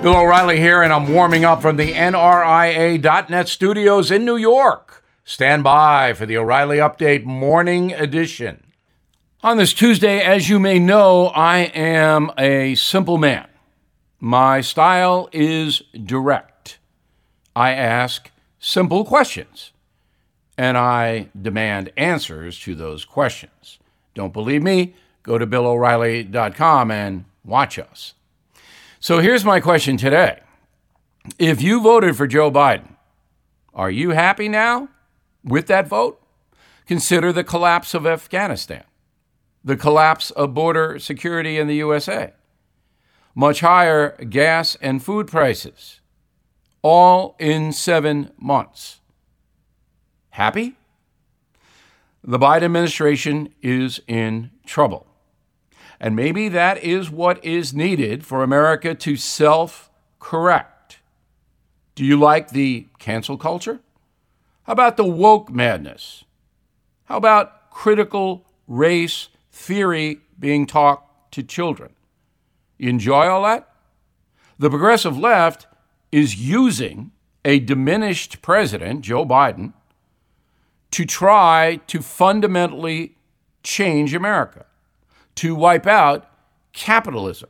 Bill O'Reilly here, and I'm warming up from the NRIA.net studios in New York. Stand by for the O'Reilly Update Morning Edition. On this Tuesday, as you may know, I am a simple man. My style is direct. I ask simple questions, and I demand answers to those questions. Don't believe me? Go to BillO'Reilly.com and watch us. So here's my question today. If you voted for Joe Biden, are you happy now with that vote? Consider the collapse of Afghanistan, the collapse of border security in the USA, much higher gas and food prices, all in seven months. Happy? The Biden administration is in trouble. And maybe that is what is needed for America to self correct. Do you like the cancel culture? How about the woke madness? How about critical race theory being taught to children? You enjoy all that? The progressive left is using a diminished president, Joe Biden, to try to fundamentally change America to wipe out capitalism,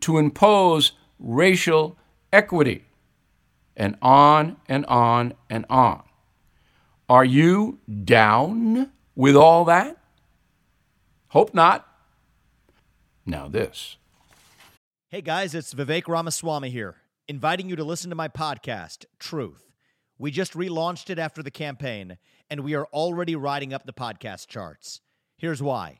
to impose racial equity, and on and on and on. Are you down with all that? Hope not. Now, this. Hey guys, it's Vivek Ramaswamy here, inviting you to listen to my podcast, Truth. We just relaunched it after the campaign, and we are already riding up the podcast charts. Here's why.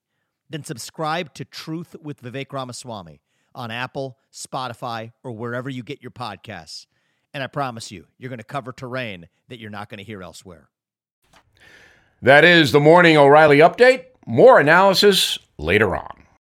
then subscribe to Truth with Vivek Ramaswamy on Apple, Spotify, or wherever you get your podcasts. And I promise you, you're going to cover terrain that you're not going to hear elsewhere. That is the Morning O'Reilly Update. More analysis later on.